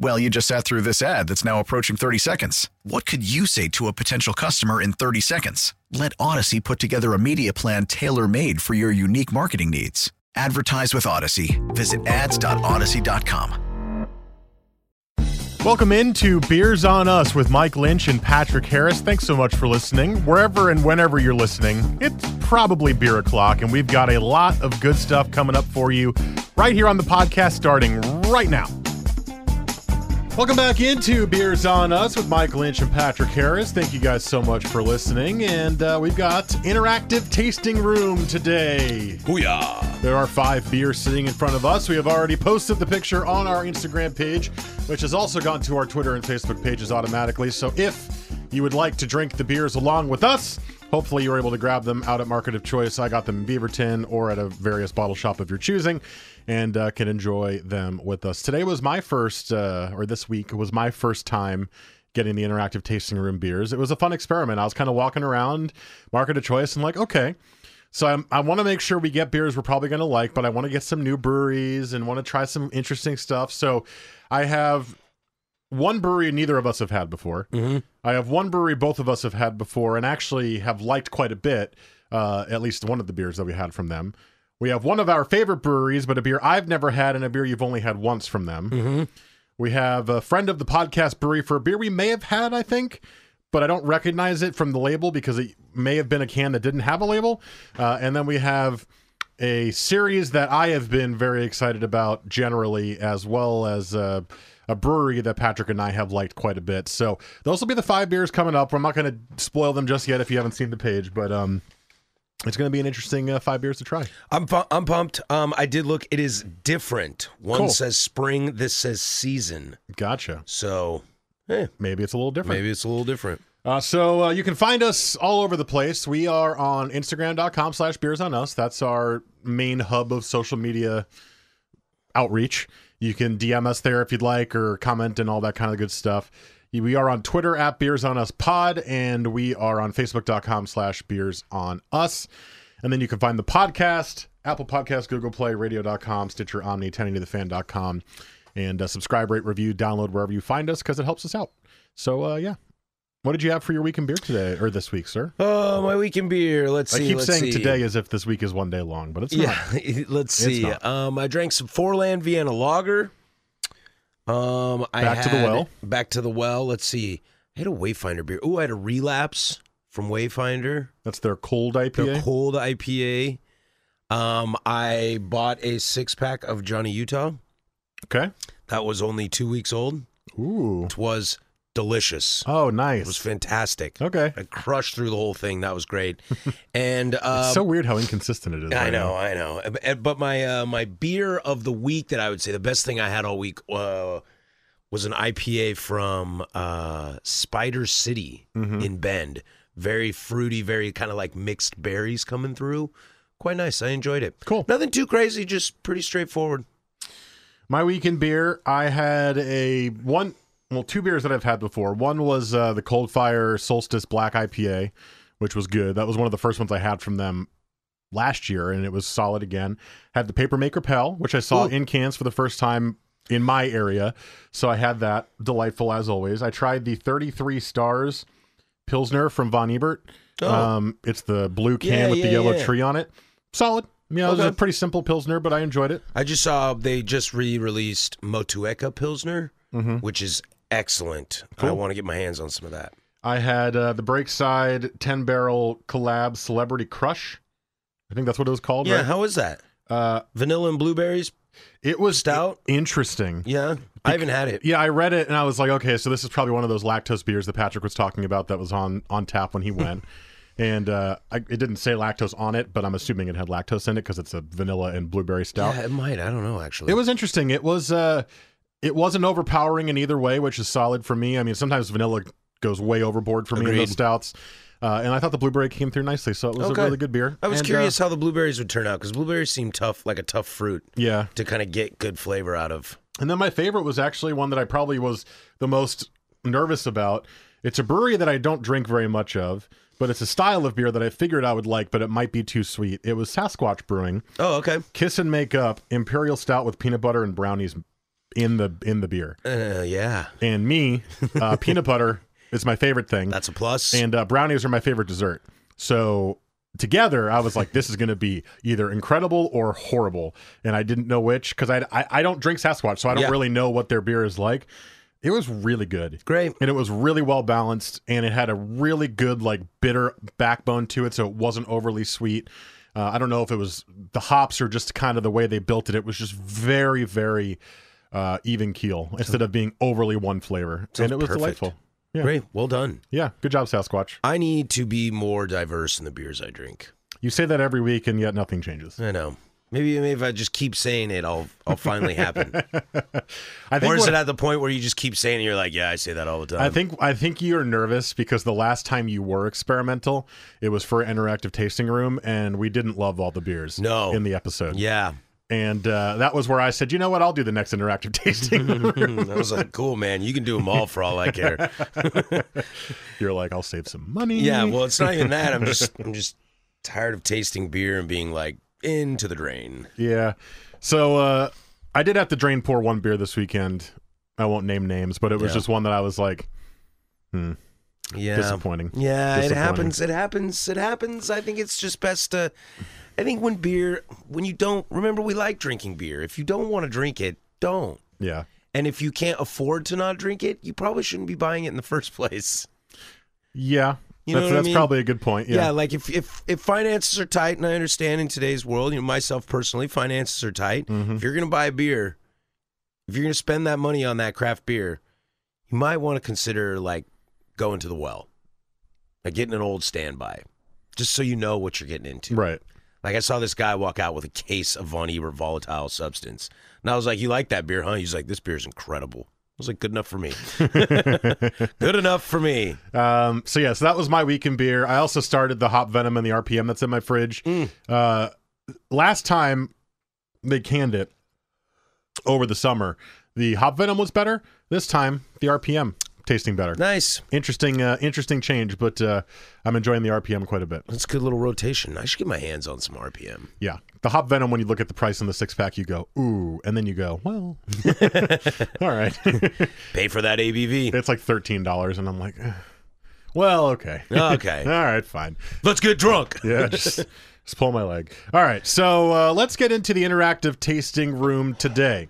Well, you just sat through this ad that's now approaching 30 seconds. What could you say to a potential customer in 30 seconds? Let Audacy put together a media plan tailor made for your unique marketing needs. Advertise with Audacy. Visit ads.audacy.com. Welcome into Beers on Us with Mike Lynch and Patrick Harris. Thanks so much for listening. Wherever and whenever you're listening, it's probably beer o'clock, and we've got a lot of good stuff coming up for you right here on the podcast starting right now. Welcome back into Beers on Us with Mike Lynch and Patrick Harris. Thank you guys so much for listening. And uh, we've got interactive tasting room today. Booyah! There are five beers sitting in front of us. We have already posted the picture on our Instagram page, which has also gone to our Twitter and Facebook pages automatically. So if you would like to drink the beers along with us, hopefully you're able to grab them out at Market of Choice. I got them in Beaverton or at a various bottle shop of your choosing and uh, can enjoy them with us. Today was my first, uh, or this week was my first time getting the interactive tasting room beers. It was a fun experiment. I was kind of walking around Market of Choice and like, okay. So I'm, i want to make sure we get beers we're probably going to like, but I want to get some new breweries and want to try some interesting stuff. So I have one brewery neither of us have had before. Mm-hmm. I have one brewery both of us have had before and actually have liked quite a bit, uh, at least one of the beers that we had from them. We have one of our favorite breweries, but a beer I've never had and a beer you've only had once from them. Mm-hmm. We have a friend of the podcast brewery for a beer we may have had, I think, but I don't recognize it from the label because it may have been a can that didn't have a label. Uh, and then we have a series that I have been very excited about generally, as well as uh, a brewery that Patrick and I have liked quite a bit. So those will be the five beers coming up. I'm not going to spoil them just yet if you haven't seen the page, but um, it's going to be an interesting uh, five beers to try. I'm pu- I'm pumped. Um, I did look. It is different. One Cool. says spring. This says season. Gotcha. So, eh, Maybe it's a little different. maybe it's a little different. Uh, so uh, you can find us all over the place. We are on Instagram.com slash beers on us. That's our main hub of social media outreach. You can DM us there if you'd like or comment and all that kind of good stuff. We are on Twitter at Beers On Us Pod, and we are on Facebook.com slash Beers On Us. And then you can find the podcast, Apple Podcast, Google Play, Radio.com, Stitcher, Omni, 1080thefan.com, and uh, subscribe, rate, review, download wherever you find us because it helps us out. So, uh, yeah. What did you have for your week in beer today or this week, sir? Oh, my weekend beer. Let's see. I keep saying see. today as if this week is one day long, but it's Yeah, not. let's see. Um, I drank some Fourland Vienna Lager. Um, I Back to the well. Back to the well. Let's see. I had a Wayfinder beer. Oh, I had a relapse from Wayfinder. That's their cold IPA. Their cold IPA. Um, I bought a six pack of Johnny Utah. okay. That was only two weeks old. Ooh. It was delicious. Oh, nice. It was fantastic. Okay. I crushed through the whole thing. That was great. And uh, it's so weird how inconsistent it is. I right know, now. I know. Uh, But my uh, my beer of the week that I would say the best thing I had all week uh, was an IPA from uh, Spider City Mm-hmm. in Bend. Very fruity, very kind of like mixed berries coming through. Quite nice. I enjoyed it. Cool. Nothing too crazy, just pretty straightforward. My week in beer, I had a one, well, two beers that I've had before. One was uh, the Coldfire Solstice Black IPA, which was good. That was one of the first ones I had from them last year, and it was solid again. Had the Papermaker Pale, which I saw Ooh. in cans for the first time in my area. So I had that. Delightful as always. I tried the 33 Stars Pilsner from Von Ebert. Oh. Um, it's the blue can Yeah, with the yellow yeah. tree on it. Solid. Yeah, know, it was a pretty simple Pilsner, but I enjoyed it. I just saw they just re-released Motueka Pilsner, which is excellent. I want to get my hands on some of that. I had uh, the Breakside 10 barrel collab Celebrity Crush. I think that's what it was called, Yeah, right? was that? uh, Vanilla and blueberries. It was Stout? interesting. Yeah, I haven't had it. Yeah, I read it and I was like, okay, so this is probably one of those lactose beers that Patrick was talking about that was on on tap when he went. and uh, I, it didn't say lactose on it, but I'm assuming it had lactose in it because it's a vanilla and blueberry stout. Yeah, it might. I don't know actually. It was interesting. It was uh, it wasn't overpowering in either way, which is solid for me. I mean, sometimes vanilla goes way overboard for me in those stouts. Uh, and I thought the blueberry came through nicely, so it was Okay. a really good beer. I was And, uh, curious how the blueberries would turn out because blueberries seem tough, like a tough fruit yeah, to kind of get good flavor out of. And then my favorite was actually one that I probably was the most nervous about. It's a brewery that I don't drink very much of, but it's a style of beer that I figured I would like, but it might be too sweet. It was Sasquatch Brewing, Oh, okay. Kiss and Make Up Imperial Stout with peanut butter and brownies in the in the beer. Uh, yeah, And me, uh, peanut butter is my favorite thing, that's a plus. and uh, brownies are my favorite dessert. So together, I was like, this is going to be either incredible or horrible, and I didn't know which because I, I I don't drink Sasquatch, so I don't Yeah. really know what their beer is like. It was really good. Great. And it was really well balanced and it had a really good like bitter backbone to it so it wasn't overly sweet. Uh, I don't know if it was the hops or just kind of the way they built it. It was just very very uh, even keel instead of being overly one flavor. Sounds and it was perfect. delightful. Yeah. Great. Well done. Yeah, good job Sasquatch. I need to be more diverse in the beers I drink. You say that every week and yet nothing changes. I know. Maybe, maybe if I just keep saying it, I'll I'll finally happen. I think or is what- it at the point where you just keep saying it, you're like, yeah, I say that all the time. I think I think you're nervous because the last time you were experimental, it was for an interactive tasting room, and we didn't love all the beers. No. in the episode. Yeah. And uh, that was where I said, you know what, I'll do the next interactive tasting. I was like, cool, man. You can do them all for all I care. You're like, I'll save some money. Yeah. Well, it's not even that. I'm just I'm just tired of tasting beer and being like into the drain. yeah. So uh, I did have to drain pour one beer this weekend. I won't name names, but it was Yeah. just one that I was like, hmm, Yeah. disappointing. Yeah, it happens. It happens. It happens. I think it's just best to. I think when beer, when you don't remember, we like drinking beer. If you don't want to drink it, don't. Yeah. And if you can't afford to not drink it, you probably shouldn't be buying it in the first place. Yeah. You know that's what I mean? probably a good point. Yeah. Yeah. like if, if if finances are tight, and I understand in today's world, you know, myself personally, finances are tight. Mm-hmm. If you're gonna buy a beer, if you're gonna spend that money on that craft beer, you might want to consider like going to the well, like getting an old standby, just so you know what you're getting into. Right. Like I saw this guy walk out with a case of Von Ebert volatile substance, and I was like, "You like that beer, huh?" He's like, "This beer is incredible." I was like, "Good enough for me. Good enough for me." Um, so yeah, so that was my weekend beer. I also started the hop venom and the RPM that's in my fridge. Mm. Uh, last time they canned it over the summer, the hop venom was better. This time the RPM tasting better. Nice. Interesting, uh, interesting change, but uh, I'm enjoying the RPM quite a bit. That's a good little rotation. I should get my hands on some RPM. Yeah, the hop venom. When you look at the price in the six pack, you go ooh, and then you go well, all right. Pay for that ABV. it's like thirteen dollars, and I'm like, well, okay, Okay. all right, fine. Let's get drunk. Yeah, just, just pull my leg. All right, so uh, let's get into the interactive tasting room today.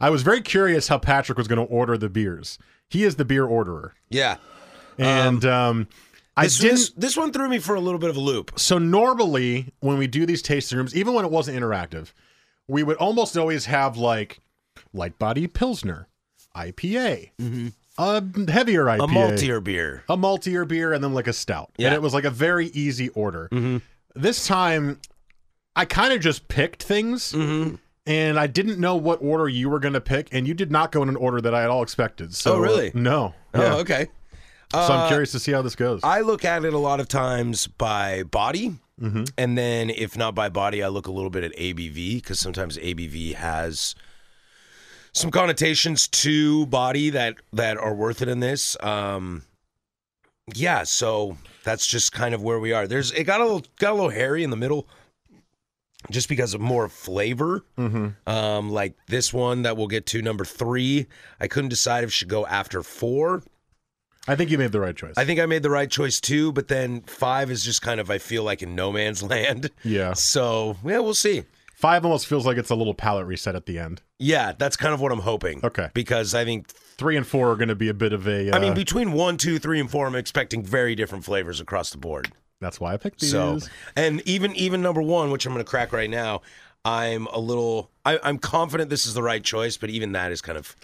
I was very curious how Patrick was going to order the beers. He is the beer orderer, Yeah. and um, um, I This, didn't. this, this one threw me for a little bit of a loop. So normally, when we do these tasting rooms, even when it wasn't interactive, we would almost always have like light body pilsner, IPA, mm-hmm. a heavier IPA, A maltier beer. a maltier beer, and then like a stout. Yeah. And it was like a very easy order. Mm-hmm. This time, I kind of just picked things. Mm-hmm. And I didn't know what order you were going to pick, and you did not go in an order that I at all expected. So, Oh, really? No. Yeah. Oh, okay. So I'm curious to see how this goes. I look at it a lot of times by body. Mm-hmm. And then if not by body, I look a little bit at ABV because sometimes ABV has some connotations to body that that are worth it in this. Um yeah, so that's just kind of where we are. There's it got a little got a little hairy in the middle just because of more flavor. Mm-hmm. Um like this one that we'll get to number 3, I couldn't decide if it should go after 4. I think you made the right choice. I think I made the right choice too, but then five is just kind of I feel like in no man's land. yeah. So yeah, we'll see. Five almost feels like it's a little palate reset at the end. Yeah, that's kind of what I'm hoping. Okay. Because I think Three and four are going to be a bit of a. Uh, I mean between one, two, three, and four, I'm expecting very different flavors across the board. That's why I picked these. So and even even number one, which I'm going to crack right now, I'm a little. I, I'm confident this is the right choice, but even that is kind of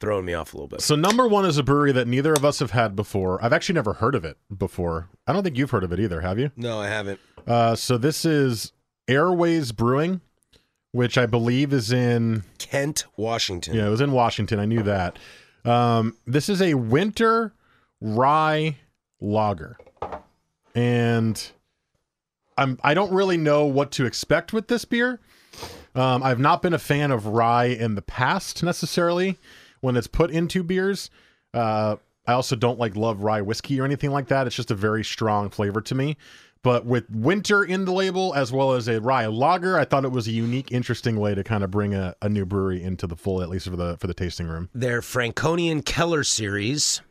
throwing me off a little bit. So number one is a brewery that neither of us have had before. I've actually never heard of it before. I don't think you've heard of it either, have you? No, I haven't. Uh, so this is Airways Brewing, which I believe is in Kent, Washington. yeah, it was in Washington. I knew that. Um, this is a winter rye lager, and I'm I don't really know what to expect with this beer. Um, I've not been a fan of rye in the past necessarily when it's put into beers. Uh, I also don't like love rye whiskey or anything like that. It's just a very strong flavor to me. But with winter in the label as well as a rye lager, I thought it was a unique, interesting way to kind of bring a, a new brewery into the fold, at least for the for the tasting room. Their Franconian Keller series.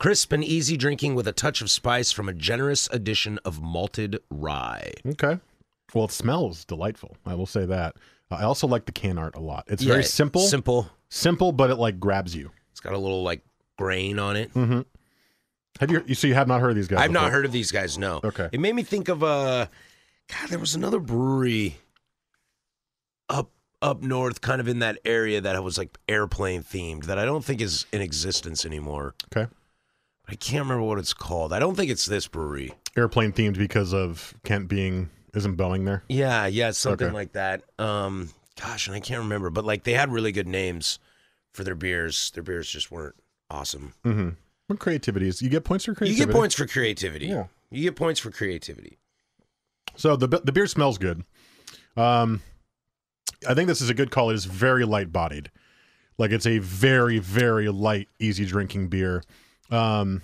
Crisp and easy drinking with a touch of spice from a generous addition of malted rye. Okay. Well, it smells delightful. I will say that. I also like the can art a lot. It's very Yeah, simple, Simple. simple, but it like grabs you. It's got a little like grain on it. Mm-hmm. Have you? You so you have not heard of these guys? I've not before? heard of these guys. No. Okay. It made me think of uh God. There was another brewery up up north, kind of in that area that was like airplane themed that I don't think is in existence anymore. Okay. I can't remember what it's called. I don't think it's this brewery. Airplane themed because of Kent being isn't Boeing there. Yeah, yeah, something Okay. like that. Um, gosh, and I can't remember, but like they had really good names for their beers. Their beers just weren't awesome. Mm-hmm. What creativity is? You get points for creativity? You creativity. get points for creativity. Yeah. You get points for creativity. So the the beer smells good. Um, I think this is a good call. It is very light bodied, like it's a very very light, easy drinking beer. Um,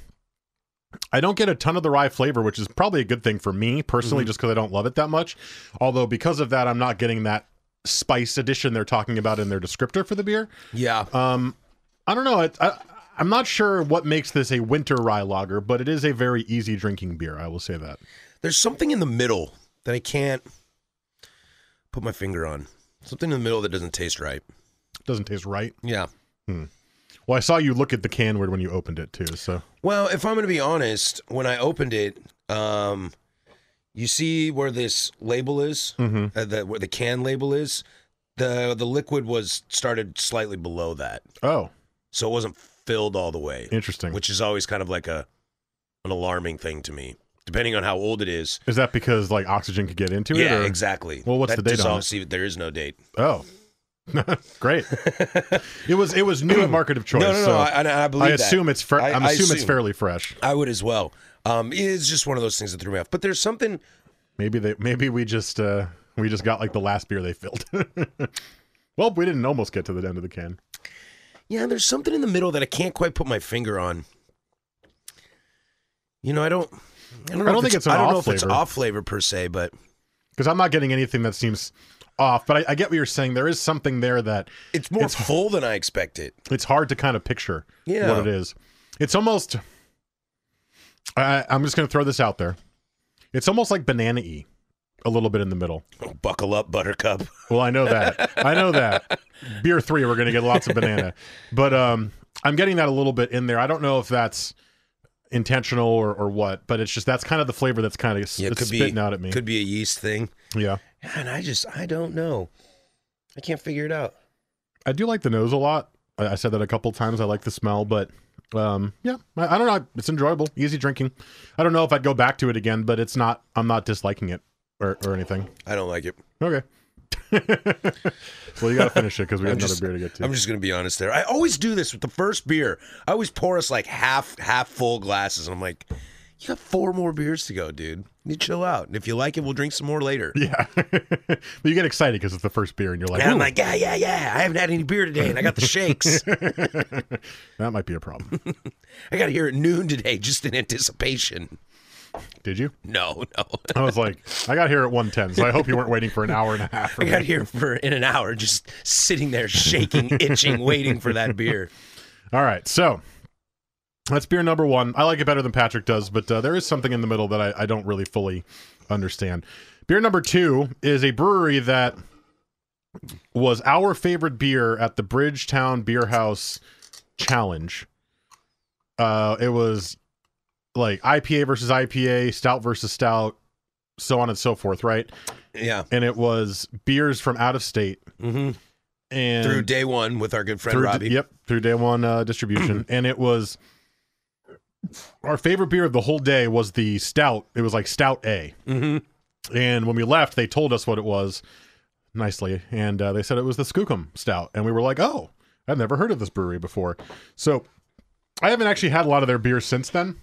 I don't get a ton of the rye flavor, which is probably a good thing for me personally, just because I don't love it that much. Although because of that, I'm not getting that spice addition they're talking about in their descriptor for the beer. Yeah. Um, I don't know. It, I, I'm not sure what makes this a winter rye lager, but it is a very easy drinking beer. I will say that. There's something in the middle that I can't put my finger on. Something in the middle that doesn't taste right. Doesn't taste right. Yeah. Well, I saw you look at the can word when you opened it too. So Well, if I'm going to be honest, when I opened it, um, you see where this label is, Mhm. uh, the, where the can label is. The the liquid was started slightly below that, oh, so it wasn't filled all the way, interesting. which is always kind of like a an alarming thing to me, depending on how old it is. is that because like oxygen could get into it? yeah, or- exactly. Well, what's that the date on it? dissolves There is no date. Oh, great. it was it was new at market of choice. no, no, no. so I, I, I believe I that. assume it's fr- I- I'm I assume it's fairly fresh. I would as well. Um, it's just one of those things that threw me off. But there's something. Maybe they maybe we just uh we just got like the last beer they filled. well, we didn't almost get to the end of the can. Yeah, there's something in the middle that I can't quite put my finger on. You know, I don't. I don't, know I don't think it's an I don't know off if it's off flavor per se, but Because I'm not getting anything that seems off, but I, I get what you're saying. There is something there that it's more It's- full than I expected. it's hard to kind of picture Yeah. what it is. It's almost. I, I'm just going to throw this out there. It's almost like banana y, a little bit in the middle. Oh, buckle up, Buttercup. Well, I know that. I know that. Beer three, we're going to get lots of banana, but um, I'm getting that a little bit in there. I don't know if that's intentional or, or what, but it's just that's kind of the flavor that's kind of Yeah, could spitting be out at me. Could be a yeast thing. yeah, And I just, I don't know. I can't figure it out. I do like the nose a lot. I, I said that a couple times. I like the smell, but um, yeah, I, I don't know. It's enjoyable, easy drinking. I don't know if I'd go back to it again, but it's not. I'm not disliking it or, or anything. I don't like it. Okay. well, you got to finish it because we have another beer to get to. I'm just gonna be honest there. I always do this with the first beer. I always pour us like half half full glasses, and I'm like, "You got four more beers to go, dude. You chill out. And if you like it, we'll drink some more later." yeah, but you get excited because it's the first beer, and you're like, And I'm "Ooh, like, "Yeah, yeah, yeah. I haven't had any beer today, and I got the shakes. that might be a problem." I got here at noon today, just in anticipation." Did you? No, no. I was like, I got here at 110, so I hope you weren't waiting for an hour and a half. for I got me. here for in an hour, just sitting there shaking, itching, waiting for that beer. All right, so that's beer number one. I like it better than Patrick does, but uh, there is something in the middle that I, I don't really fully understand. Beer number two is a brewery that was our favorite beer at the Bridgetown Beer House Challenge. Uh, it was like IPA versus IPA, stout versus stout, so on and so forth, right? Yeah. And it was beers from out of state. Mm-hmm. And Through day one with our good friend through Robbie. yep, through day one uh, distribution. and it was our favorite beer of the whole day was the stout. It was like stout A. Mm-hmm. And when we left, they told us what it was nicely, and uh, they said it was the Skookum Stout, and we were like, "Oh, I've never heard of this brewery before." So I haven't actually had a lot of their beers since then,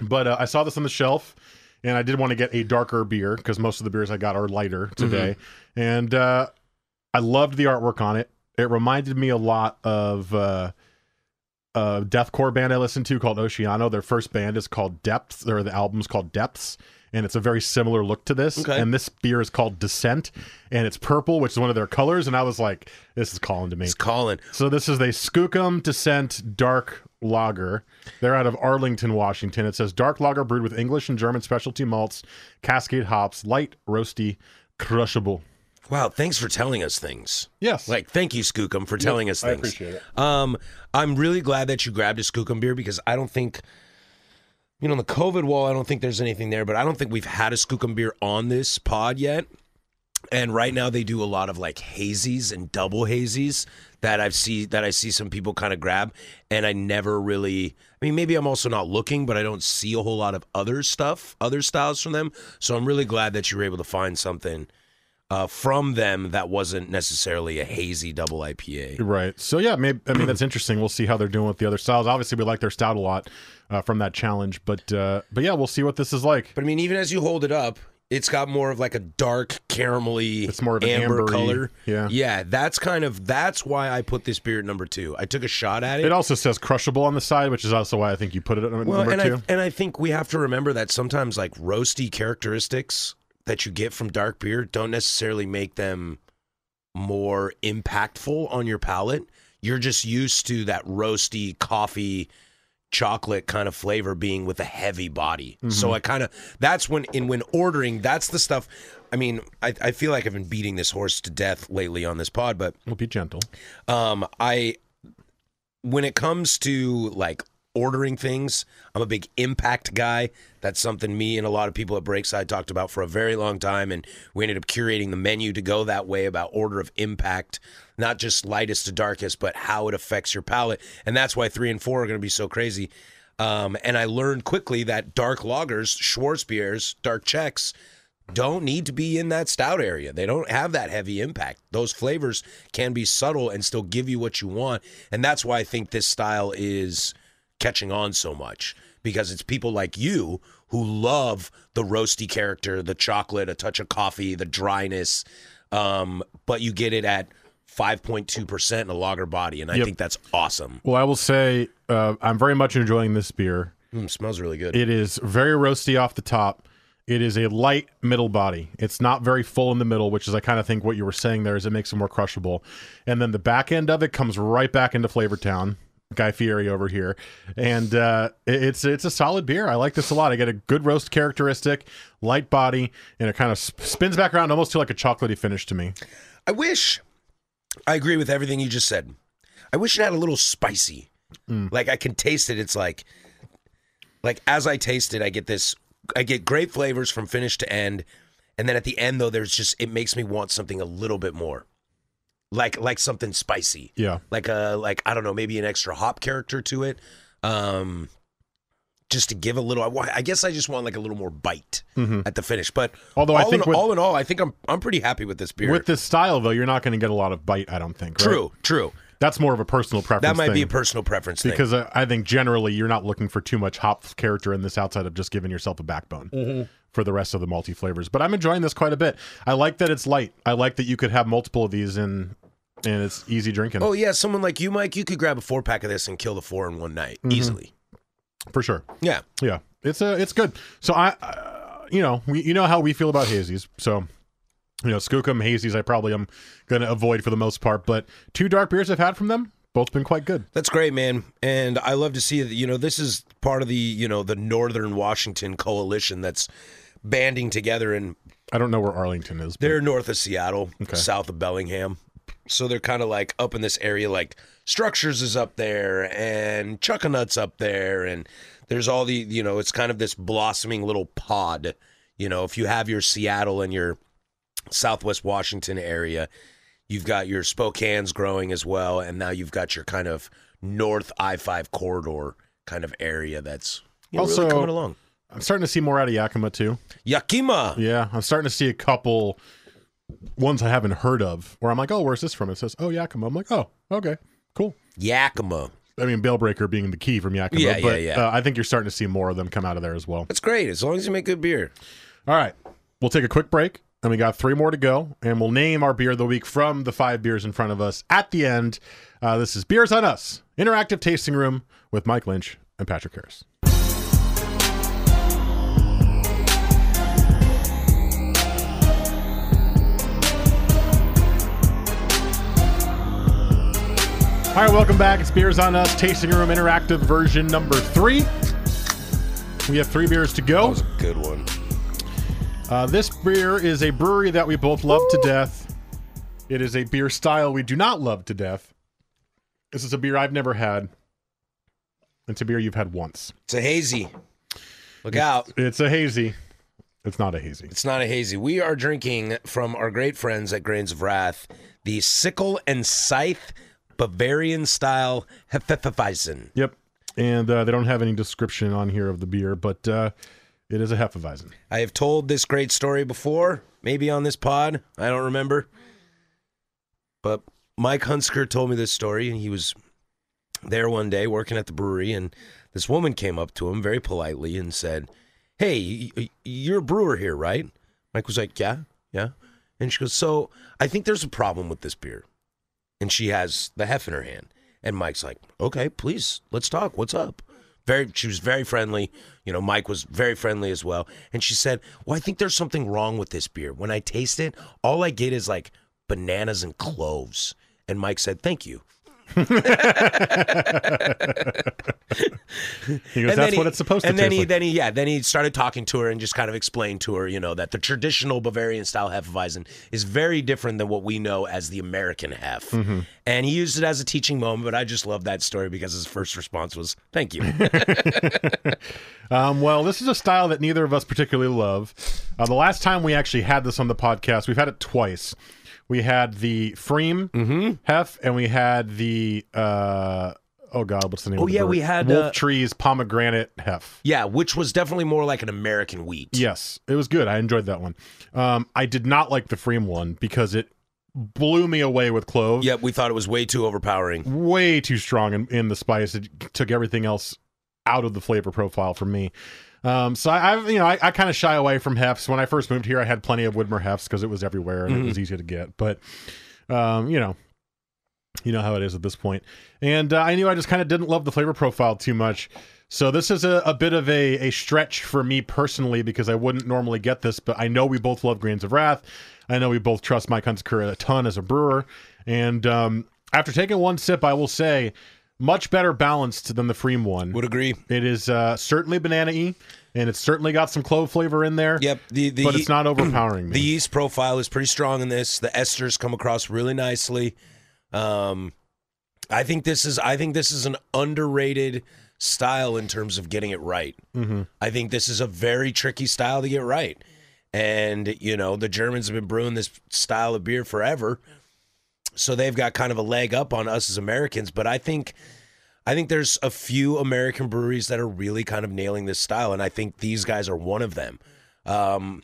but uh, I saw this on the shelf, and I did want to get a darker beer because most of the beers I got are lighter today, and uh, I loved the artwork on it. It reminded me a lot of. Uh, a deathcore band I listened to called Oceano. Their first band is called Depths, or the album's called Depths, and it's a very similar look to this. Okay. And this beer is called Descent, and it's purple, which is one of their colors. And I was like, this is calling to me. He's calling. So this is a Skookum Descent Dark Lager. They're out of Arlington, Washington. It says dark lager brewed with English and German specialty malts, Cascade hops, light, roasty, crushable. Wow, thanks for telling us things. Yes. Like, thank you, Skookum, for telling us I things. appreciate it. Um, I'm really glad that you grabbed a Skookum beer because I don't think, you know, on the COVID wall, I don't think there's anything there, but I don't think we've had a Skookum beer on this pod yet. And right now they do a lot of like hazies and double hazies that I've see that I see some people kind of grab, and I never really. I mean, maybe I'm also not looking, but I don't see a whole lot of other stuff, other styles from them. So I'm really glad that you were able to find something uh, from them that wasn't necessarily a hazy double IPA. Right. So yeah, maybe I mean that's interesting. We'll see how they're doing with the other styles. Obviously, we like their stout a lot uh, from that challenge, but uh, but yeah, we'll see what this is like. But I mean, even as you hold it up, it's got more of like a dark caramelly, It's more of an amber ambery- color. yeah. yeah. That's kind of that's why I put this beer at number two. I took a shot at it. It also says crushable on the side, which is also why I think you put it at number well, and two. I and I think we have to remember that sometimes like roasty characteristics that you get from dark beer don't necessarily make them more impactful on your palate. You're just used to that roasty coffee chocolate kind of flavor being with a heavy body. So I kind of that's when in when ordering that's the stuff I mean, I, I feel like I've been beating this horse to death lately on this pod, but we'll be gentle. um, I when it comes to like ordering things, I'm a big impact guy. That's something me and a lot of people at Breakside talked about for a very long time, and we ended up curating the menu to go that way about order of impact, not just lightest to darkest, but how it affects your palate, and that's why three and four are going to be so crazy. Um, and I learned quickly that dark lagers, Schwarzbiers, dark Czechs, don't need to be in that stout area. They don't have that heavy impact. Those flavors can be subtle and still give you what you want. And that's why I think this style is catching on so much because it's people like you who love the roasty character, the chocolate, a touch of coffee, the dryness, um, but you get it at 5.2% in a lager body. And I Yep. think that's awesome. Well, I will say uh, I'm very much enjoying this beer. Mm, smells really good. It is very roasty off the top. It is a light middle body. It's not very full in the middle, which is I kind of think what you were saying there is it makes it more crushable. And then the back end of it comes right back into Flavortown. Guy Fieri over here, and uh, it's it's a solid beer. I like this a lot. I get a good roast characteristic, light body, and it kind of sp- spins back around almost to like a chocolatey finish to me. I wish I agree with everything you just said. I wish it had a little spicy. Like I can taste it. It's like like as I taste it, I get this I get great flavors from finish to end. And then at the end though, there's just it makes me want something a little bit more. Like like something spicy. Yeah, Like a like I don't know, maybe an extra hop character to it. Um just to give a little I, wa- I guess I just want like a little more bite at the finish. But Mm-hmm. Although I all think in, with- all in all, I think I'm I'm pretty happy with this beer. with this style though, you're not going to get a lot of bite. I don't think. right? true, true. That's more of a personal preference. That might be a personal preference thing. because I, I think generally you're not looking for too much hop character in this outside of just giving yourself a backbone Mm-hmm. For the rest of the multi flavors. But I'm enjoying this quite a bit. I like that it's light. I like that you could have multiple of these and and it's easy drinking oh yeah, someone like you, Mike, you could grab a four pack of this and kill the four in one night Mm-hmm. easily. for sure. Yeah, Yeah, it's a it's good. So I, uh, you know, we you know how we feel about hazies. So you know, Skookum hazies, I probably am going to avoid for the most part. But two dark beers I've had from them, both been quite good. that's great, man. And I love to see that. You know, this is part of the you know the Northern Washington coalition that's banding together, and I don't know where Arlington is. But they're north of Seattle, south of Bellingham. So they're kind of like up in this area, like Structures is up there, and Chuckanut's up there, and there's all the you know, it's kind of this blossoming little pod, You know, if you have your Seattle and your Southwest Washington area, you've got your Spokane's growing as well, and now you've got your kind of North I five corridor kind of area that's you know, Also- really coming along. I'm starting to see more out of Yakima too. Yakima. Yeah, I'm starting to see a couple ones I haven't heard of where I'm like, oh, where's this from? It says, oh, Yakima. I'm like, oh, okay, cool. Yakima. I mean, Bale Breaker being the key from Yakima, Yeah, yeah, but yeah. Uh, I think you're starting to see more of them come out of there as well. That's great as long as you make good beer. All right, we'll take a quick break, and we got three more to go, and we'll name our beer of the week from the five beers in front of us at the end. Uh, this is Beers on Us, interactive tasting room with Mike Lynch and Patrick Harris. All right, welcome back. It's Beers on Us, Tasting Room Interactive version number three. We have three beers to go. That was a good one. Uh, this beer is a brewery that we both love to death. It is a beer style we do not love to death. This is a beer I've never had. It's a beer you've had once. It's a hazy. Look out. It's a hazy. It's not a hazy. It's not a hazy. We are drinking from our great friends at Grains of Wrath the Sickle and Scythe Bavarian style Hefeweizen. Yep. And uh, they don't have any description on here of the beer, but uh, it is a Hefeweizen. I have told this great story before, maybe on this pod. I don't remember. But Mike Hunsaker told me this story, and he was there one day working at the brewery, and this woman came up to him very politely and said, Hey, you're a brewer here, right? Mike was like, Yeah, yeah. And she goes, So I think there's a problem with this beer. And she has the hef in her hand. And Mike's like, Okay, please, let's talk. What's up? Very she was very friendly. You know, Mike was very friendly as well. And she said, Well, I think there's something wrong with this beer. When I taste it, all I get is like bananas and cloves. And Mike said, Thank you. He goes, And that's he- what it's supposed to and then he, like. then he, yeah, then he started talking to her and just kind of explained to her, you know, that the traditional Bavarian style Hefeweizen is very different than what we know as the American Hef. Mm-hmm. And he used it as a teaching moment, but I just love that story because his first response was, "Thank you." Um, well, this is a style that neither of us particularly love. Uh, the last time we actually had this on the podcast, we've had it twice. We had the pFriem Mm-hmm. Hef, and we had the uh, oh god, what's the name? Oh, of the yeah, we had, Wolf uh, Trees Pomegranate Hef. yeah, which was definitely more like an American wheat. Yes, it was good. I enjoyed that one. Um, I did not like the pFriem one because it blew me away with cloves. Yep, we thought it was way too overpowering. way too strong in, in the spice. It took everything else out of the flavor profile for me. Um, so I, you know, I, I kind of shy away from hefts. When I first moved here, I had plenty of Widmer hefts because it was everywhere and it was easy to get. But, um, you know, you know how it is at this point. And uh, I knew I just kind of didn't love the flavor profile too much. So this is a, a bit of a, a stretch for me personally because I wouldn't normally get this, but I know we both love Grains of Wrath. I know we both trust Mike Hunsaker a ton as a brewer. And um, after taking one sip, I will say much better balanced than the pFriem one. Would agree. It is uh, certainly banana-y, and it's certainly got some clove flavor in there. Yep, the- the but it's not overpowering me. The yeast profile is pretty strong in this. The esters come across really nicely. Um, I think this is I think this is an underrated style in terms of getting it right. Mm-hmm. I think this is a very tricky style to get right. And you know the Germans have been brewing this style of beer forever, so they've got kind of a leg up on us as Americans. But I think, I think there's a few American breweries that are really kind of nailing this style, and I think these guys are one of them. Um,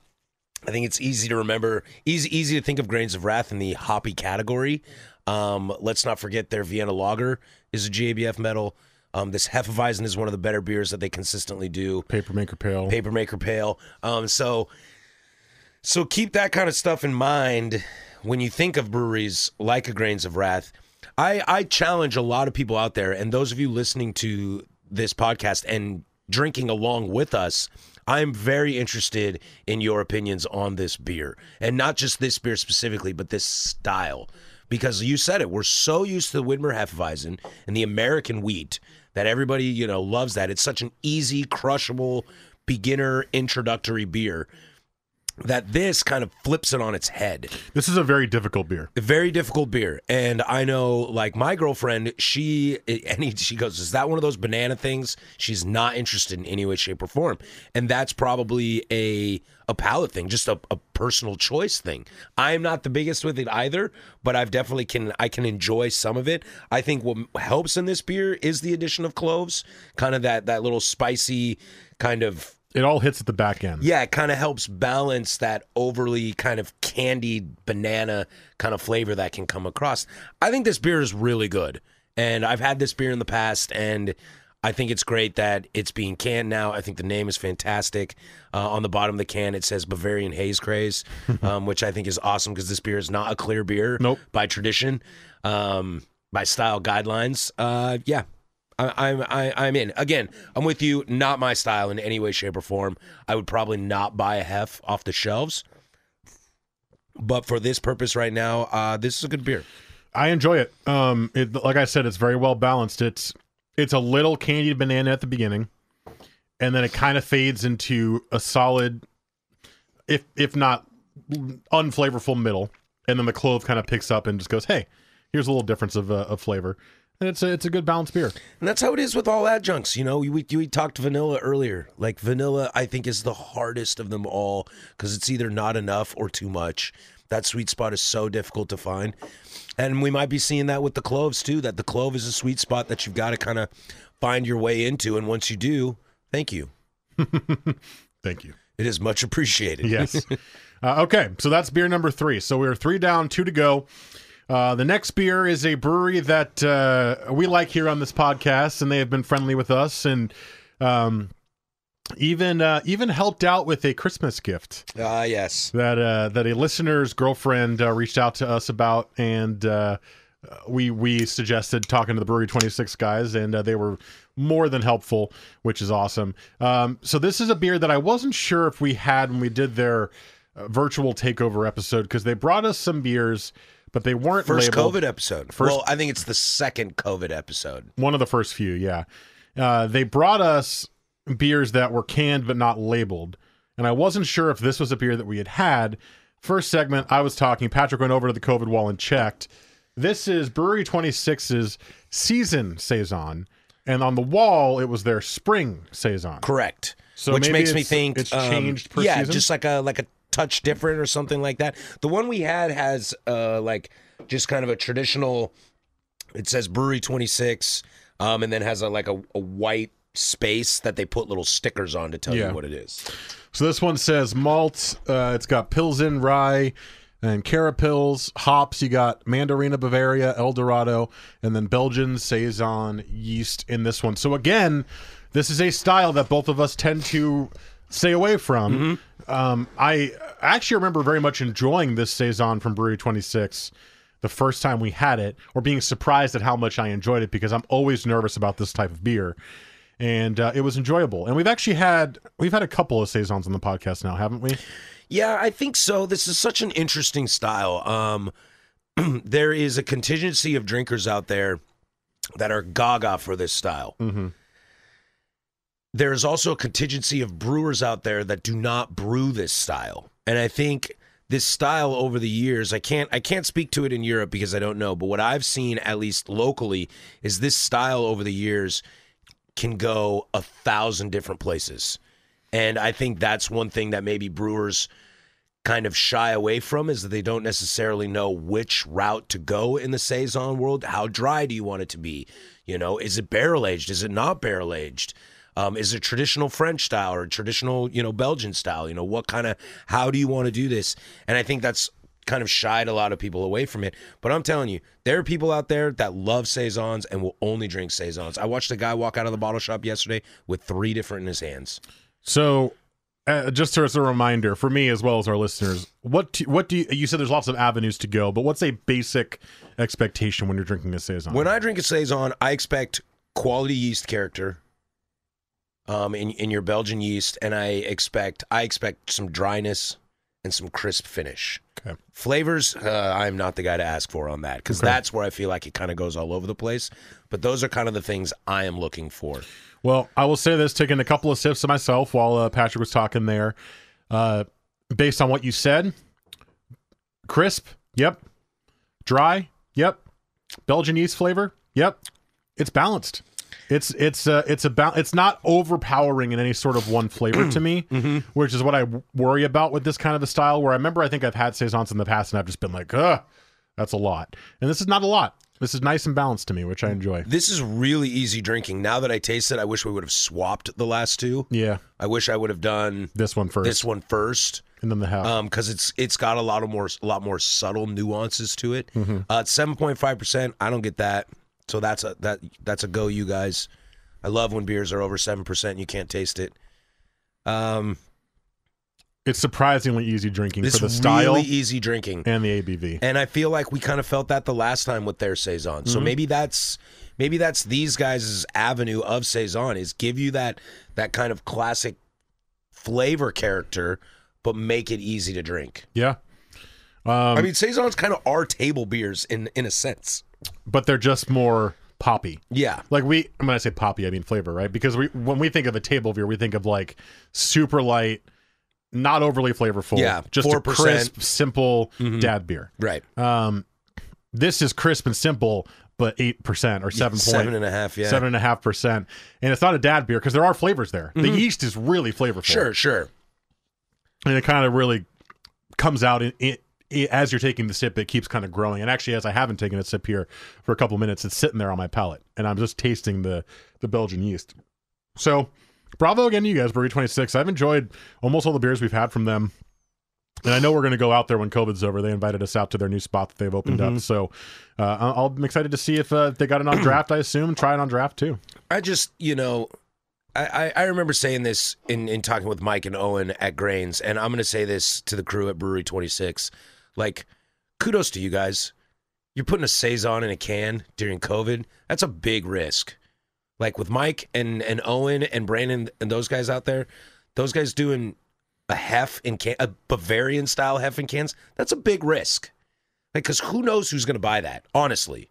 I think it's easy to remember, easy easy to think of Grains of Wrath in the hoppy category. Um, let's not forget their Vienna Lager is a GABF medal. Um, this Hefeweizen is one of the better beers that they consistently do. Papermaker Pale. Papermaker Pale. Um, so, so keep that kind of stuff in mind when you think of breweries like a Grains of Wrath. I, I challenge a lot of people out there, and those of you listening to this podcast and drinking along with us, I'm very interested in your opinions on this beer. And not just this beer specifically, but this style. Because you said it, we're so used to the Widmer Hefeweizen and the American wheat that everybody, you know, loves that. It's such an easy, crushable, beginner introductory beer. That this kind of flips it on its head. This is a very difficult beer. A very difficult beer, and I know, like my girlfriend, she he, she goes, "Is that one of those banana things?" She's not interested in any way, shape, or form, and that's probably a a palate thing, just a, a personal choice thing. I'm not the biggest with it either, but I've definitely can I can enjoy some of it. I think what helps in this beer is the addition of cloves, kind of that that little spicy kind of It all hits at the back end. yeah, it kind of helps balance that overly kind of candied banana kind of flavor that can come across. I think this beer is really good. And I've had this beer in the past, and I think it's great that it's being canned now. I think the name is fantastic. Uh, on the bottom of the can, it says Bavarian Haze Craze, um, which I think is awesome because this beer is not a clear beer Nope. by tradition, um, by style guidelines. Uh, yeah, I, I'm I, I'm in. Again, I'm with you. Not my style in any way, shape, or form. I would probably not buy a hef off the shelves. But for this purpose right now, uh, this is a good beer. I enjoy it. Um, it, like I said, it's very well balanced. It's it's a little candied banana at the beginning, and then it kind of fades into a solid, if if not unflavorful middle, and then the clove kind of picks up and just goes, "Hey, here's a little difference of uh, of flavor," it's a it's a good balanced beer. And that's how it is with all adjuncts. You know, we, we, we talked vanilla earlier. Like vanilla, I think is the hardest of them all because it's either not enough or too much. That sweet spot is so difficult to find. And we might be seeing that with the cloves too, that the clove is a sweet spot that you've got to kind of find your way into. And once you do, thank you. Thank you. It is much appreciated. Yes. uh, okay, so that's beer number three. So we're three down, two to go. Uh, the next beer is a brewery that uh, we like here on this podcast, and they have been friendly with us, and um, even uh, even helped out with a Christmas gift Ah, yes. that uh, that a listener's girlfriend uh, reached out to us about, and uh, we we suggested talking to the Brewery Twenty Six guys, and uh, they were more than helpful, which is awesome. Um, so this is a beer that I wasn't sure if we had when we did their virtual takeover episode because they brought us some beers, but they weren't First labeled. COVID episode. First- well, I think it's the second COVID episode. One of the first few, yeah. Uh, they brought us beers that were canned but not labeled. And I wasn't sure if this was a beer that we had had. First segment, I was talking. Patrick went over to the COVID wall and checked. This is Brewery 26's season Saison. And on the wall, it was their spring Saison. Correct. So which makes me think it's um, changed per yeah, season? just like a like a touch different or something like that. The one we had has uh like just kind of a traditional. It says Brewery Twenty Six, um, and then has a like a, a white space that they put little stickers on to tell Yeah. you what it is. So this one says malt. Uh, it's got Pilsen, rye, and Carapils. Hops, you got Mandarina Bavaria, El Dorado, and then Belgian Saison yeast in this one. So again, this is a style that both of us tend to stay away from. Um, I actually remember very much enjoying this Saison from Brewery 26 the first time we had it, or being surprised at how much I enjoyed it because I'm always nervous about this type of beer and uh, it was enjoyable. And we've actually had we've had a couple of saisons on the podcast now, haven't we? Yeah, I think so. This is such an interesting style. Um, there is a contingency of drinkers out there that are gaga for this style. Mm-hmm. There is also a contingency of brewers out there that do not brew this style, and I think this style over the years, I can't I can't speak to it in Europe because I don't know, but what I've seen at least locally is this style over the years can go a thousand different places. And I think that's one thing that maybe brewers kind of shy away from is that they don't necessarily know which route to go in the saison world. How dry do you want it to be? You know, is it barrel aged? Is it not barrel aged? Um, is it traditional French style or traditional, you know, Belgian style? You know, what kind of how do you want to do this? And I think that's kind of shied a lot of people away from it. But I'm telling you, there are people out there that love saisons and will only drink saisons. I watched a guy walk out of the bottle shop yesterday with three different in his hands. So, uh, just as a reminder for me as well as our listeners, what do, what do you, you said? There's lots of avenues to go, but what's a basic expectation when you're drinking a saison? When I drink a saison, I expect quality yeast character. Um, in in your Belgian yeast, and I expect I expect some dryness and some crisp finish. Okay. Flavors, uh, I'm not the guy to ask for on that because Okay. that's where I feel like it kind of goes all over the place. But those are kind of the things I am looking for. Well, I will say this: taking a couple of sips of myself while uh, Patrick was talking there. Uh, based on what you said, crisp. Yep. Dry. Yep. Belgian yeast flavor. Yep. It's balanced. It's it's uh, it's about it's not overpowering in any sort of one flavor to me, which is what I worry about with this kind of a style. Where I remember I think I've had saisons in the past and I've just been like, ugh, that's a lot. And this is not a lot. This is nice and balanced to me, which I enjoy. This is really easy drinking. Now that I taste it, I wish we would have swapped the last two. Yeah, I wish I would have done this one first, this one first. and then the half. um because it's it's got a lot of more a lot more subtle nuances to it Mm-hmm. uh 7.5 percent i don't get that so that's a that that's a go you guys i love when beers are over 7 percent you can't taste it um it's surprisingly easy drinking it's for the style really easy drinking and the ABV. and i feel like we kind of felt that the last time with their saison so maybe that's maybe that's these guys' avenue of saison is give you that that kind of classic flavor character but make it easy to drink yeah. Um, I mean, saisons kind of are table beers in in a sense. But they're just more poppy. Yeah, Like we, when I say poppy, I mean flavor, right? Because we, when we think of a table beer, we think of like super light, not overly flavorful. Yeah, just a 4%. crisp, simple dad beer. right. Um, this is crisp and simple, but eight percent or seven point seven and a half. Yeah, seven and a half percent, and it's not a dad beer because there are flavors there. The yeast is really flavorful. Sure, sure. and it kind of really comes out in, in, as you're taking the sip. It keeps kind of growing, and actually, as I haven't taken a sip here for a couple minutes, it's sitting there on my palate, and I'm just tasting the the Belgian yeast. So, bravo again to you guys, Brewery 26. I've enjoyed almost all the beers we've had from them. And I know we're going to go out there when COVID's over. They invited us out to their new spot that they've opened up. So uh, I'll- I'm excited to see if uh, they got it on draft. I assume try it on draft too. I just, you know, I, I, I remember saying this in, in talking with Mike and Owen at Grains, and I'm going to say this to the crew at Brewery 26. Like, kudos to you guys. You're putting a Saison in a can during COVID. That's a big risk. Like with Mike and, and Owen and Brandon and those guys out there, those guys doing a hef in can, a Bavarian style hef in cans, that's a big risk. Like, because who knows who's going to buy that, honestly.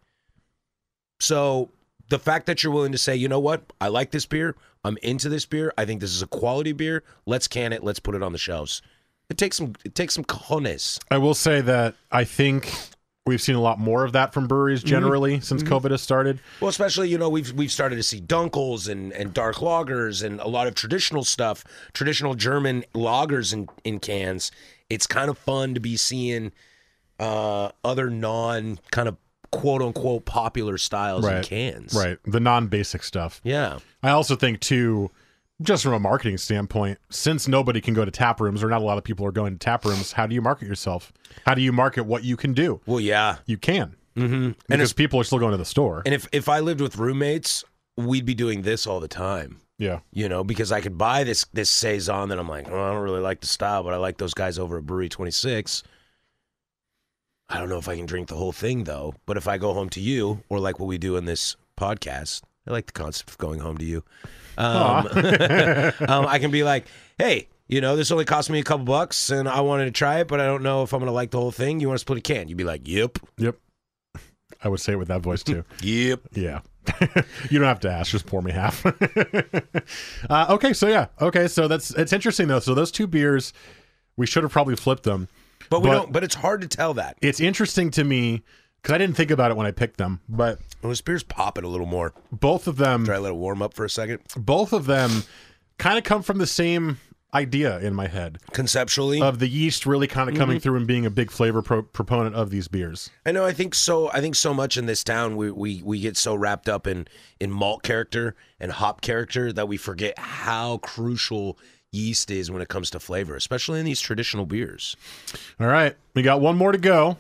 So the fact that you're willing to say, you know what, I like this beer, I'm into this beer, I think this is a quality beer. Let's can it, let's put it on the shelves. It takes some, it takes some cojones. I will say that I think we've seen a lot more of that from breweries generally since COVID has started. Well, especially you know we've we've started to see dunkels and and dark lagers and a lot of traditional stuff, traditional German lagers in in cans. It's kind of fun to be seeing uh, other non kind of quote unquote popular styles in cans. Right. The non basic stuff. Yeah. I also think too, just from a marketing standpoint, since nobody can go to tap rooms or not a lot of people are going to tap rooms, how do you market yourself? How do you market what you can do? Well, yeah. You can. Mm-hmm. Because people are still going to the store. And if if I lived with roommates, we'd be doing this all the time. yeah. You know, because I could buy this this saison that I'm like, oh, I don't really like the style, but I like those guys over at Brewery 26. I don't know if I can drink the whole thing though. But if I go home to you, or like what we do in this podcast, I like the concept of going home to you. Um, um, I can be like, hey, you know, this only cost me a couple bucks, and I wanted to try it, but I don't know if I'm gonna like the whole thing. You want to split a can? You'd be like, yep, Yep. I would say it with that voice too. yep. Yeah. you don't have to ask, just pour me half. uh, okay, so yeah. Okay, so that's it's interesting though. So those two beers, we should have probably flipped them. But we But- don't. But it's hard to tell that. It's interesting to me because I didn't think about it when I picked them, but Well, this beer's popping a little more. both of them Try to let it warm up for a second. both of them kind of come from the same idea in my head Conceptually, of the yeast really kind of mm-hmm. coming through and being a big flavor pro- proponent of these beers. I know. I think so. I think so much in this town, we we we get so wrapped up in in malt character and hop character that we forget how crucial yeast is when it comes to flavor, especially in these traditional beers. All right, we got one more to go.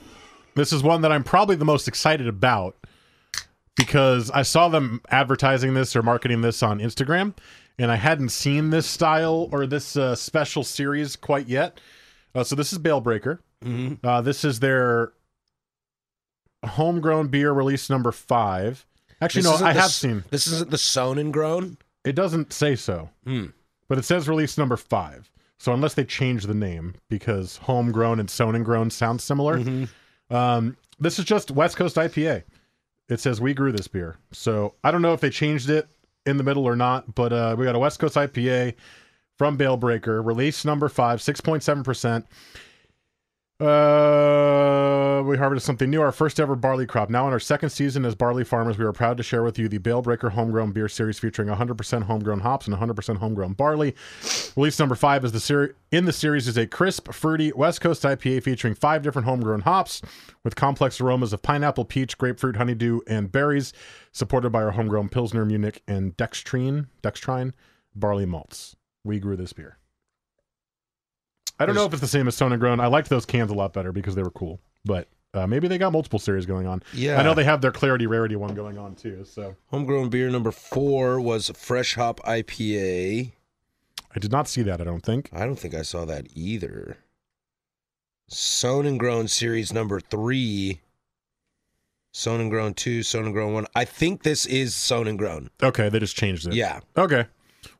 This is one that I'm probably the most excited about because I saw them advertising this or marketing this on Instagram, and I hadn't seen this style or this uh, special series quite yet. Uh, so this is Bale Breaker. Uh, this is their homegrown beer release number five. Actually, This no, I the have seen. This isn't the sown and grown. It doesn't say so, Hmm. but it says release number five. So unless they change the name, because homegrown and sown and grown sound similar, Mm-hmm. Um, this is just West Coast IPA. It says we grew this beer, so I don't know if they changed it in the middle or not. But uh, we got a West Coast IPA, from Bale Breaker, release number five, 6.7%. Uh, we harvested something new, our first ever barley crop. Now in our second season as barley farmers, we are proud to share with you the Bale Breaker Homegrown Beer Series featuring 100% homegrown hops and 100% homegrown barley. Release number five is the ser- in the series is a crisp, fruity West Coast IPA featuring five different homegrown hops with complex aromas of pineapple, peach, grapefruit, honeydew, and berries, supported by our homegrown Pilsner, Munich, and Dextrine, Dextrine barley malts. We grew this beer. I don't know if it's the same as Sown and Grown. I liked those cans a lot better because they were cool, but uh, maybe they got multiple series going on. Yeah. I know they have their Clarity Rarity one going on too. So Homegrown beer number four was Fresh Hop IPA. I did not see that. I don't think. I don't think I saw that either. Sown and Grown series number three. Sown and Grown two, Sown and Grown one. I think this is Sown and Grown. Okay, they just changed it. Yeah. Okay.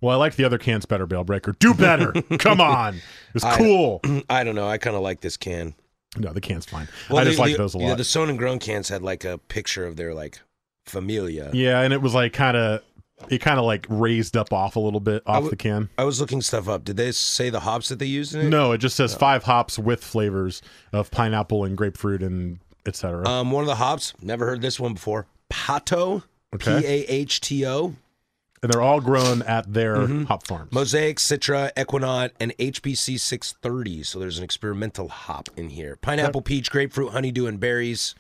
Well, I like the other cans better, Bale Breaker. Do better. Come on. It's cool. I don't know. I kind of like this can. No, the can's fine. I just like those a yeah, lot. the Sown and Grown cans had like a picture of their like familia. Yeah, and it was like kind of, it kind of like raised up off a little bit off w- the can. I was looking stuff up. Did they say the hops that they used in it? No, it just says five hops with flavors of pineapple and grapefruit and etc. Um, one of the hops. Never heard this one before. Pahto. Okay. P A H T O. and they're all grown at their Mm-hmm. hop farms. Mosaic, Citra, Ekuanot, and HBC 630. So there's an experimental hop in here. Pineapple, peach, grapefruit, honeydew, and berries.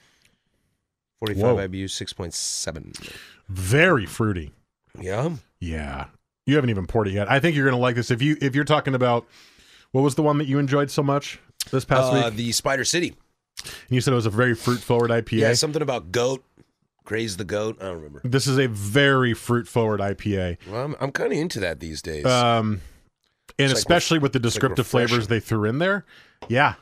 45 Whoa. IBU, 6.7. Very fruity. Yeah. Yeah. You haven't even poured it yet. I think you're gonna like this. If you if you're talking about what was the one that you enjoyed so much this past Uh, week? the Spider City. And you said it was a very fruit forward IPA. Yeah, something about goat. Graze the goat. I don't remember. This is a very fruit forward IPA. Well, I'm, I'm kind of into that these days. Um, and like especially with the like descriptive flavors they threw in there. Yeah.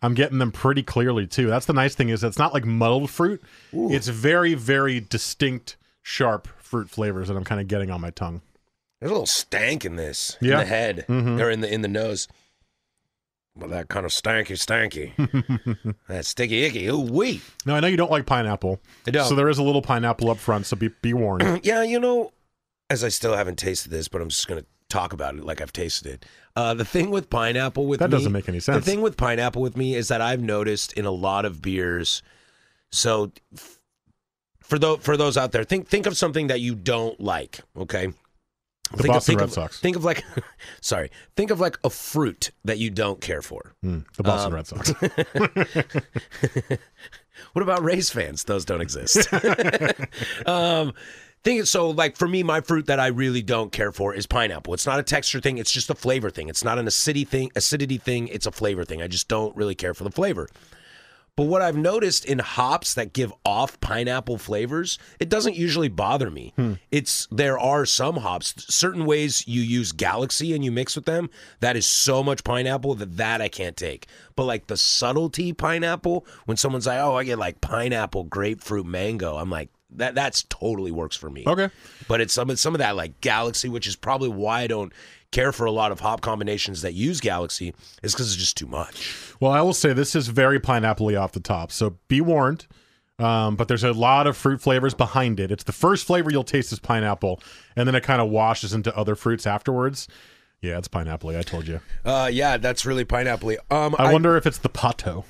I'm getting them pretty clearly too. That's the nice thing is it's not like muddled fruit. It's very, very distinct, sharp fruit flavors that I'm kind of getting on my tongue. There's a little stank in this. Yeah. In the head. Mhm. Or in the in the nose. Well, that kind of stanky, stanky. that sticky icky. Ooh, wee. Now I know you don't like pineapple. I don't. So there is a little pineapple up front, so be be warned. yeah, you know, as I still haven't tasted this, but I'm just gonna talk about it like I've tasted it. Uh, the thing with pineapple with That me- doesn't make any sense. The thing with pineapple with me is that I've noticed in a lot of beers. So, f- for those for those out there, think think of something that you don't like. Okay. The think Boston of, think Red of, Sox. Think of like, sorry, think of like a fruit that you don't care for. Mm, the Boston Um, Red Sox. What about race fans? Those don't exist. um, thing is, so like for me, my fruit that I really don't care for is pineapple. It's not a texture thing. It's just a flavor thing. It's not an acidity thing. Acidity thing. It's a flavor thing. I just don't really care for the flavor. But what I've noticed in hops that give off pineapple flavors, it doesn't usually bother me. Hmm. It's there are some hops, certain ways you use Galaxy and you mix with them, that is so much pineapple that that I can't take. But like the subtlety pineapple, when someone's like, "Oh, I get like pineapple, grapefruit, mango," I'm like, that that's totally works for me. Okay. But it's some some of that like Galaxy, which is probably why I don't care for a lot of hop combinations that use Galaxy, is because it's just too much. Well, I will say this is very pineapple off the top, so be warned. Um, but there's a lot of fruit flavors behind it. It's the first flavor you'll taste is pineapple, and then it kind of washes into other fruits afterwards. Yeah, it's pineapple. I told you. Uh, yeah, that's really pineapple. Um, I, wonder if it's the Pahto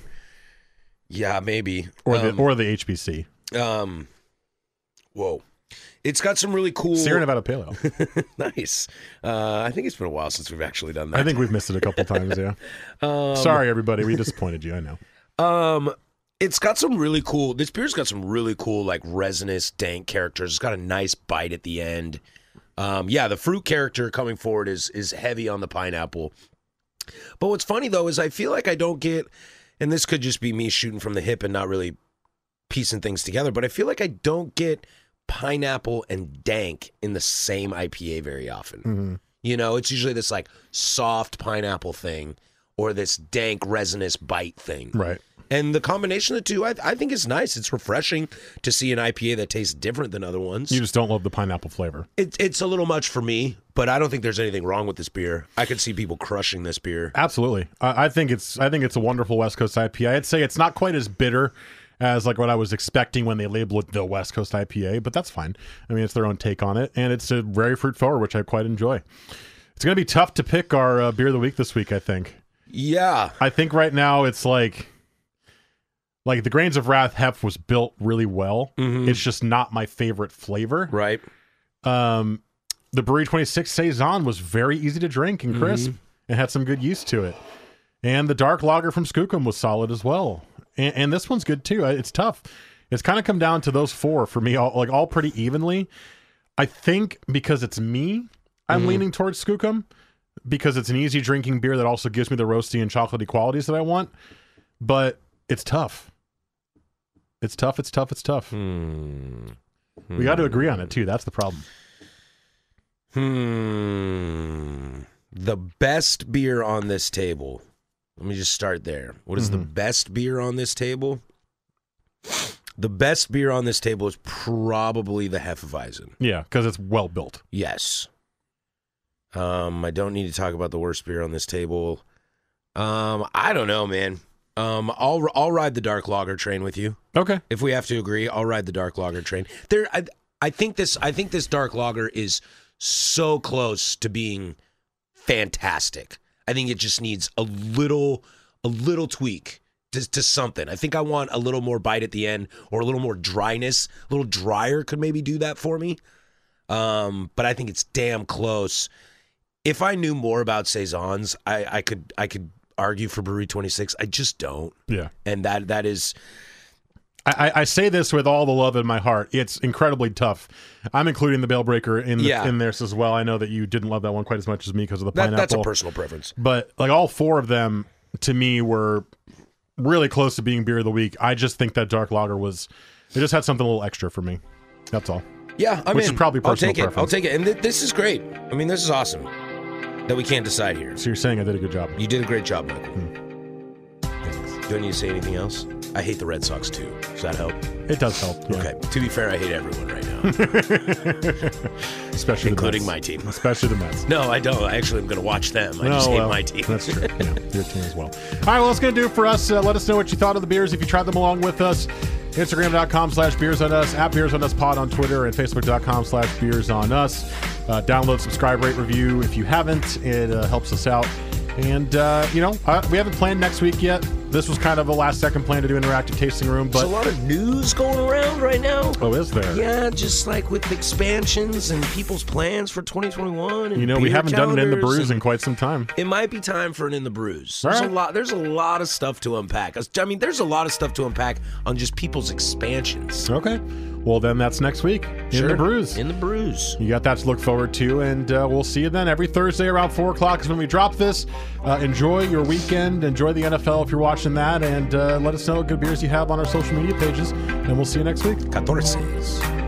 Yeah, maybe. or um, the or the HBC. um, whoa, it's got some really cool. Sierra Nevada Pale Ale. nice. Uh, I think it's been a while since we've actually done that. I think we've missed it a couple times. Yeah. Um, Sorry, everybody. We disappointed you. I know. Um, it's got some really cool. This beer's got some really cool, like resinous, dank characters. It's got a nice bite at the end. Um, yeah, the fruit character coming forward is is heavy on the pineapple. But what's funny though is I feel like I don't get, and this could just be me shooting from the hip and not really piecing things together. But I feel like I don't get pineapple and dank in the same IPA very often. Mm-hmm. You know, it's usually this like soft pineapple thing or this dank resinous bite thing. Right. And the combination of the two, I, I think is nice. It's refreshing to see an IPA that tastes different than other ones. You just don't love the pineapple flavor. It, it's a little much for me, but I don't think there's anything wrong with this beer. I could see people crushing this beer. Absolutely. I, I think it's I think it's a wonderful West Coast IPA. I'd say it's not quite as bitter as like what I was expecting when they labeled it the West Coast IPA, but that's fine. I mean, it's their own take on it, and it's a very fruit forward, which I quite enjoy. It's going to be tough to pick our uh, beer of the week this week. I think. Yeah. I think right now it's like, like the Grains of Wrath Hef was built really well. It's just not my favorite flavor. Right. Um, the Brewery 26 Saison was very easy to drink and crisp and had some good use to it. And the Dark Lager from Skookum was solid as well. And, and this one's good too. It's tough. It's kind of come down to those four for me, all, like all pretty evenly. I think because it's me, I'm mm-hmm. leaning towards Skookum because it's an easy drinking beer that also gives me the roasty and chocolatey qualities that I want. But it's tough. It's tough. It's tough. It's tough. Hmm. We got to agree on it hmm. too. That's the problem. Hmm. The best beer on this table. Let me just start there. What is the best beer on this table? The best beer on this table is probably the Hefeweizen. Yeah, because it's well built. Yes. Um, I don't need to talk about the worst beer on this table. Um, I don't know, man. Um, I'll I'll ride the dark lager train with you. Okay. If we have to agree, I'll ride the dark lager train. There, I, I think this, I think this dark lager is so close to being fantastic. I think it just needs a little, a little tweak to, to something. I think I want a little more bite at the end, or a little more dryness. A little drier could maybe do that for me. Um, but I think it's damn close. If I knew more about saisons, I, I could, I could argue for Brewery Twenty Six. I just don't, Yeah. and that that is. I, I- I say this with all the love in my heart. It's incredibly tough. I'm including the Bale Breaker in the, Yeah. in this as well. I know that you didn't love that one quite as much as me because of the That, pineapple. that's a personal preference. but like all four of them to me were really close to being beer of the week. I just think that dark lager was it just had something a little extra for me. That's all. Yeah, I'm Which is probably I'll personal take it. I'll take it. And th- this is great. I mean, this is awesome that we can't decide here. So you're saying I did a good job. You did a great job, Michael. Hmm. Do I need to say anything else? I hate the Red Sox too. Does that help? It does help. yeah. Okay. To be fair, I hate everyone right now, Especially including my team. Especially the Mets. No, I don't. I actually am going to watch them. I just Oh, hate well, my team. That's true. Yeah, your team as well. All right, well, that's going to do it for us. Uh, let us know what you thought of the beers if you tried them along with us. Instagram.com slash beers on us, at beers on us pod on Twitter, and Facebook.com slash beers on us. Uh, download, subscribe, rate, review if you haven't. It uh, helps us out. And, uh, you know, uh, we haven't planned next week yet. This was kind of a last second plan to do interactive tasting room, but. There's a lot of news going around right now. Oh, is there? Yeah, just like with expansions and people's plans for 2021. And You know, we haven't done it in the brews in quite some time. It might be time for an in the brews. There's right. a lot. There's a lot of stuff to unpack. I mean, there's a lot of stuff to unpack on just people's expansions. Okay. Well, then that's next week in Sure. the brews. In the brews. You got that to look forward to, and uh, we'll see you then. Every Thursday around 4 o'clock is when we drop this. Uh, enjoy your weekend. Enjoy the NFL if you're watching that, and uh, let us know what good beers you have on our social media pages, and we'll see you next week. Catorces.